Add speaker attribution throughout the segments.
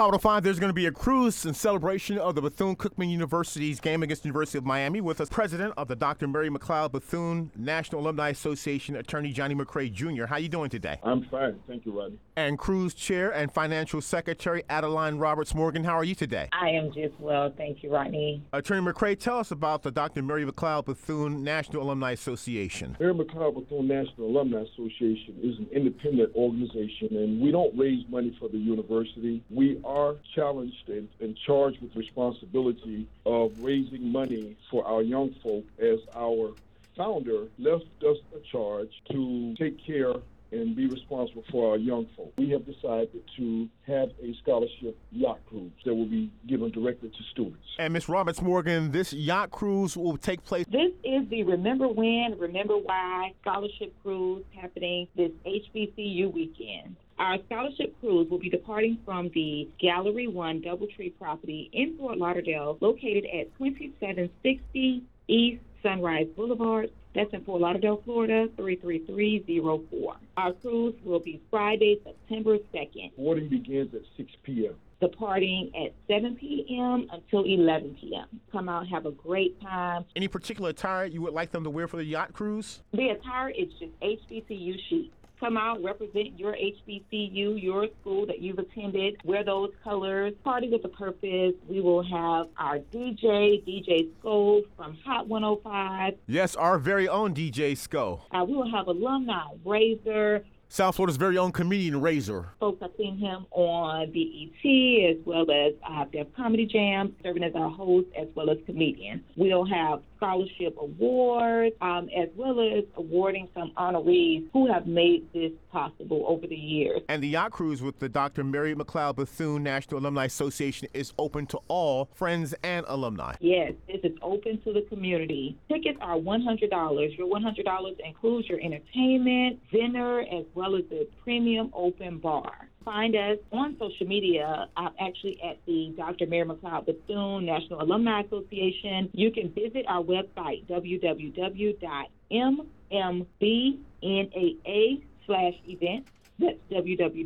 Speaker 1: Auto 5, there's going to be a cruise in celebration of the Bethune-Cookman University's game against the University of Miami with us, President of the Dr. Mary McLeod Bethune National Alumni Association, Attorney Johnnie McCray Jr. How are you doing today?
Speaker 2: I'm fine. Thank you, Rodney.
Speaker 1: And Cruise Chair and Financial Secretary Adeline Roberts Morgan, how are you today?
Speaker 3: I am just well, thank you, Rodney.
Speaker 1: Attorney McCray, tell us about the Dr. Mary McLeod Bethune National Alumni Association.
Speaker 2: Mary McLeod Bethune National Alumni Association is an independent organization, and we don't raise money for the university. We are challenged and, and charged with responsibility of raising money for our young folk as our founder left us a charge to take care and be responsible for our young folk. We have decided to have a scholarship yacht cruise that will be given directly to students.
Speaker 1: And Ms. Roberts Morgan, this yacht cruise will take place.
Speaker 3: This is the Remember When, Remember Why Scholarship Cruise happening this HBCU weekend. Our scholarship cruise will be departing from the Gallery One Doubletree property in Fort Lauderdale, located at 2760 East Sunrise Boulevard. That's in Fort Lauderdale, Florida, 33304. Our cruise will be Friday, September 2nd,
Speaker 2: Boarding begins at 6 p.m.
Speaker 3: departing at 7 p.m. until 11 p.m. Come out, have a great time.
Speaker 1: Any particular attire you would like them to wear for the yacht cruise?
Speaker 3: The attire is just HBCU chic. Come out, represent your HBCU, your school that you've attended. Wear those colors. Party with a purpose. We will have our DJ, DJ Skull from Hot 105.
Speaker 1: Yes, our very own DJ Sco.
Speaker 3: Uh, we will have alumni, Razor.
Speaker 1: South Florida's very own comedian Razor.
Speaker 3: Folks, I've seen him on BET as well as uh, Def Comedy Jam, serving as our host as well as comedian. We'll have scholarship awards um, as well as awarding some honorees who have made this possible over the years.
Speaker 1: And the yacht cruise with the Dr. Mary McLeod Bethune National Alumni Association is open to all friends and alumni.
Speaker 3: Yes, this is open to the community. Tickets are $100. Your $100 includes your entertainment, dinner, as well as the premium open bar. Find us on social media. I'm actually at the Dr. Mary McLeod Bethune National Alumni Association. You can visit our website, www.mmbnaa slash events. That's www.mmbnaa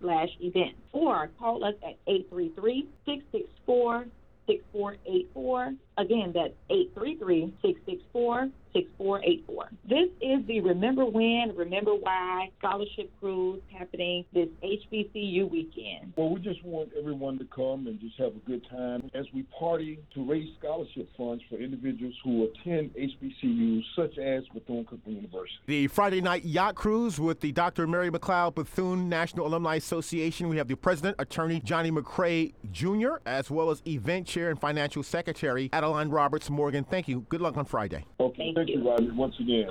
Speaker 3: slash events. Or call us at 833 664 6484. Again, that's 833 664 6484. This is the Remember When, Remember Why Scholarship Cruise happening this HBCU weekend.
Speaker 2: Well, we just want everyone to come and just have a good time as we party to raise scholarship funds for individuals who attend HBCUs such as Bethune-Cookman University.
Speaker 1: The Friday night yacht cruise with the Dr. Mary McLeod Bethune National Alumni Association. We have the President, Attorney Johnnie McCray Jr., as well as Event Chair and Financial Secretary Adeline Roberts Morgan. Thank you. Good luck on Friday.
Speaker 2: Okay,
Speaker 3: Thank you.
Speaker 2: Rodney, once again.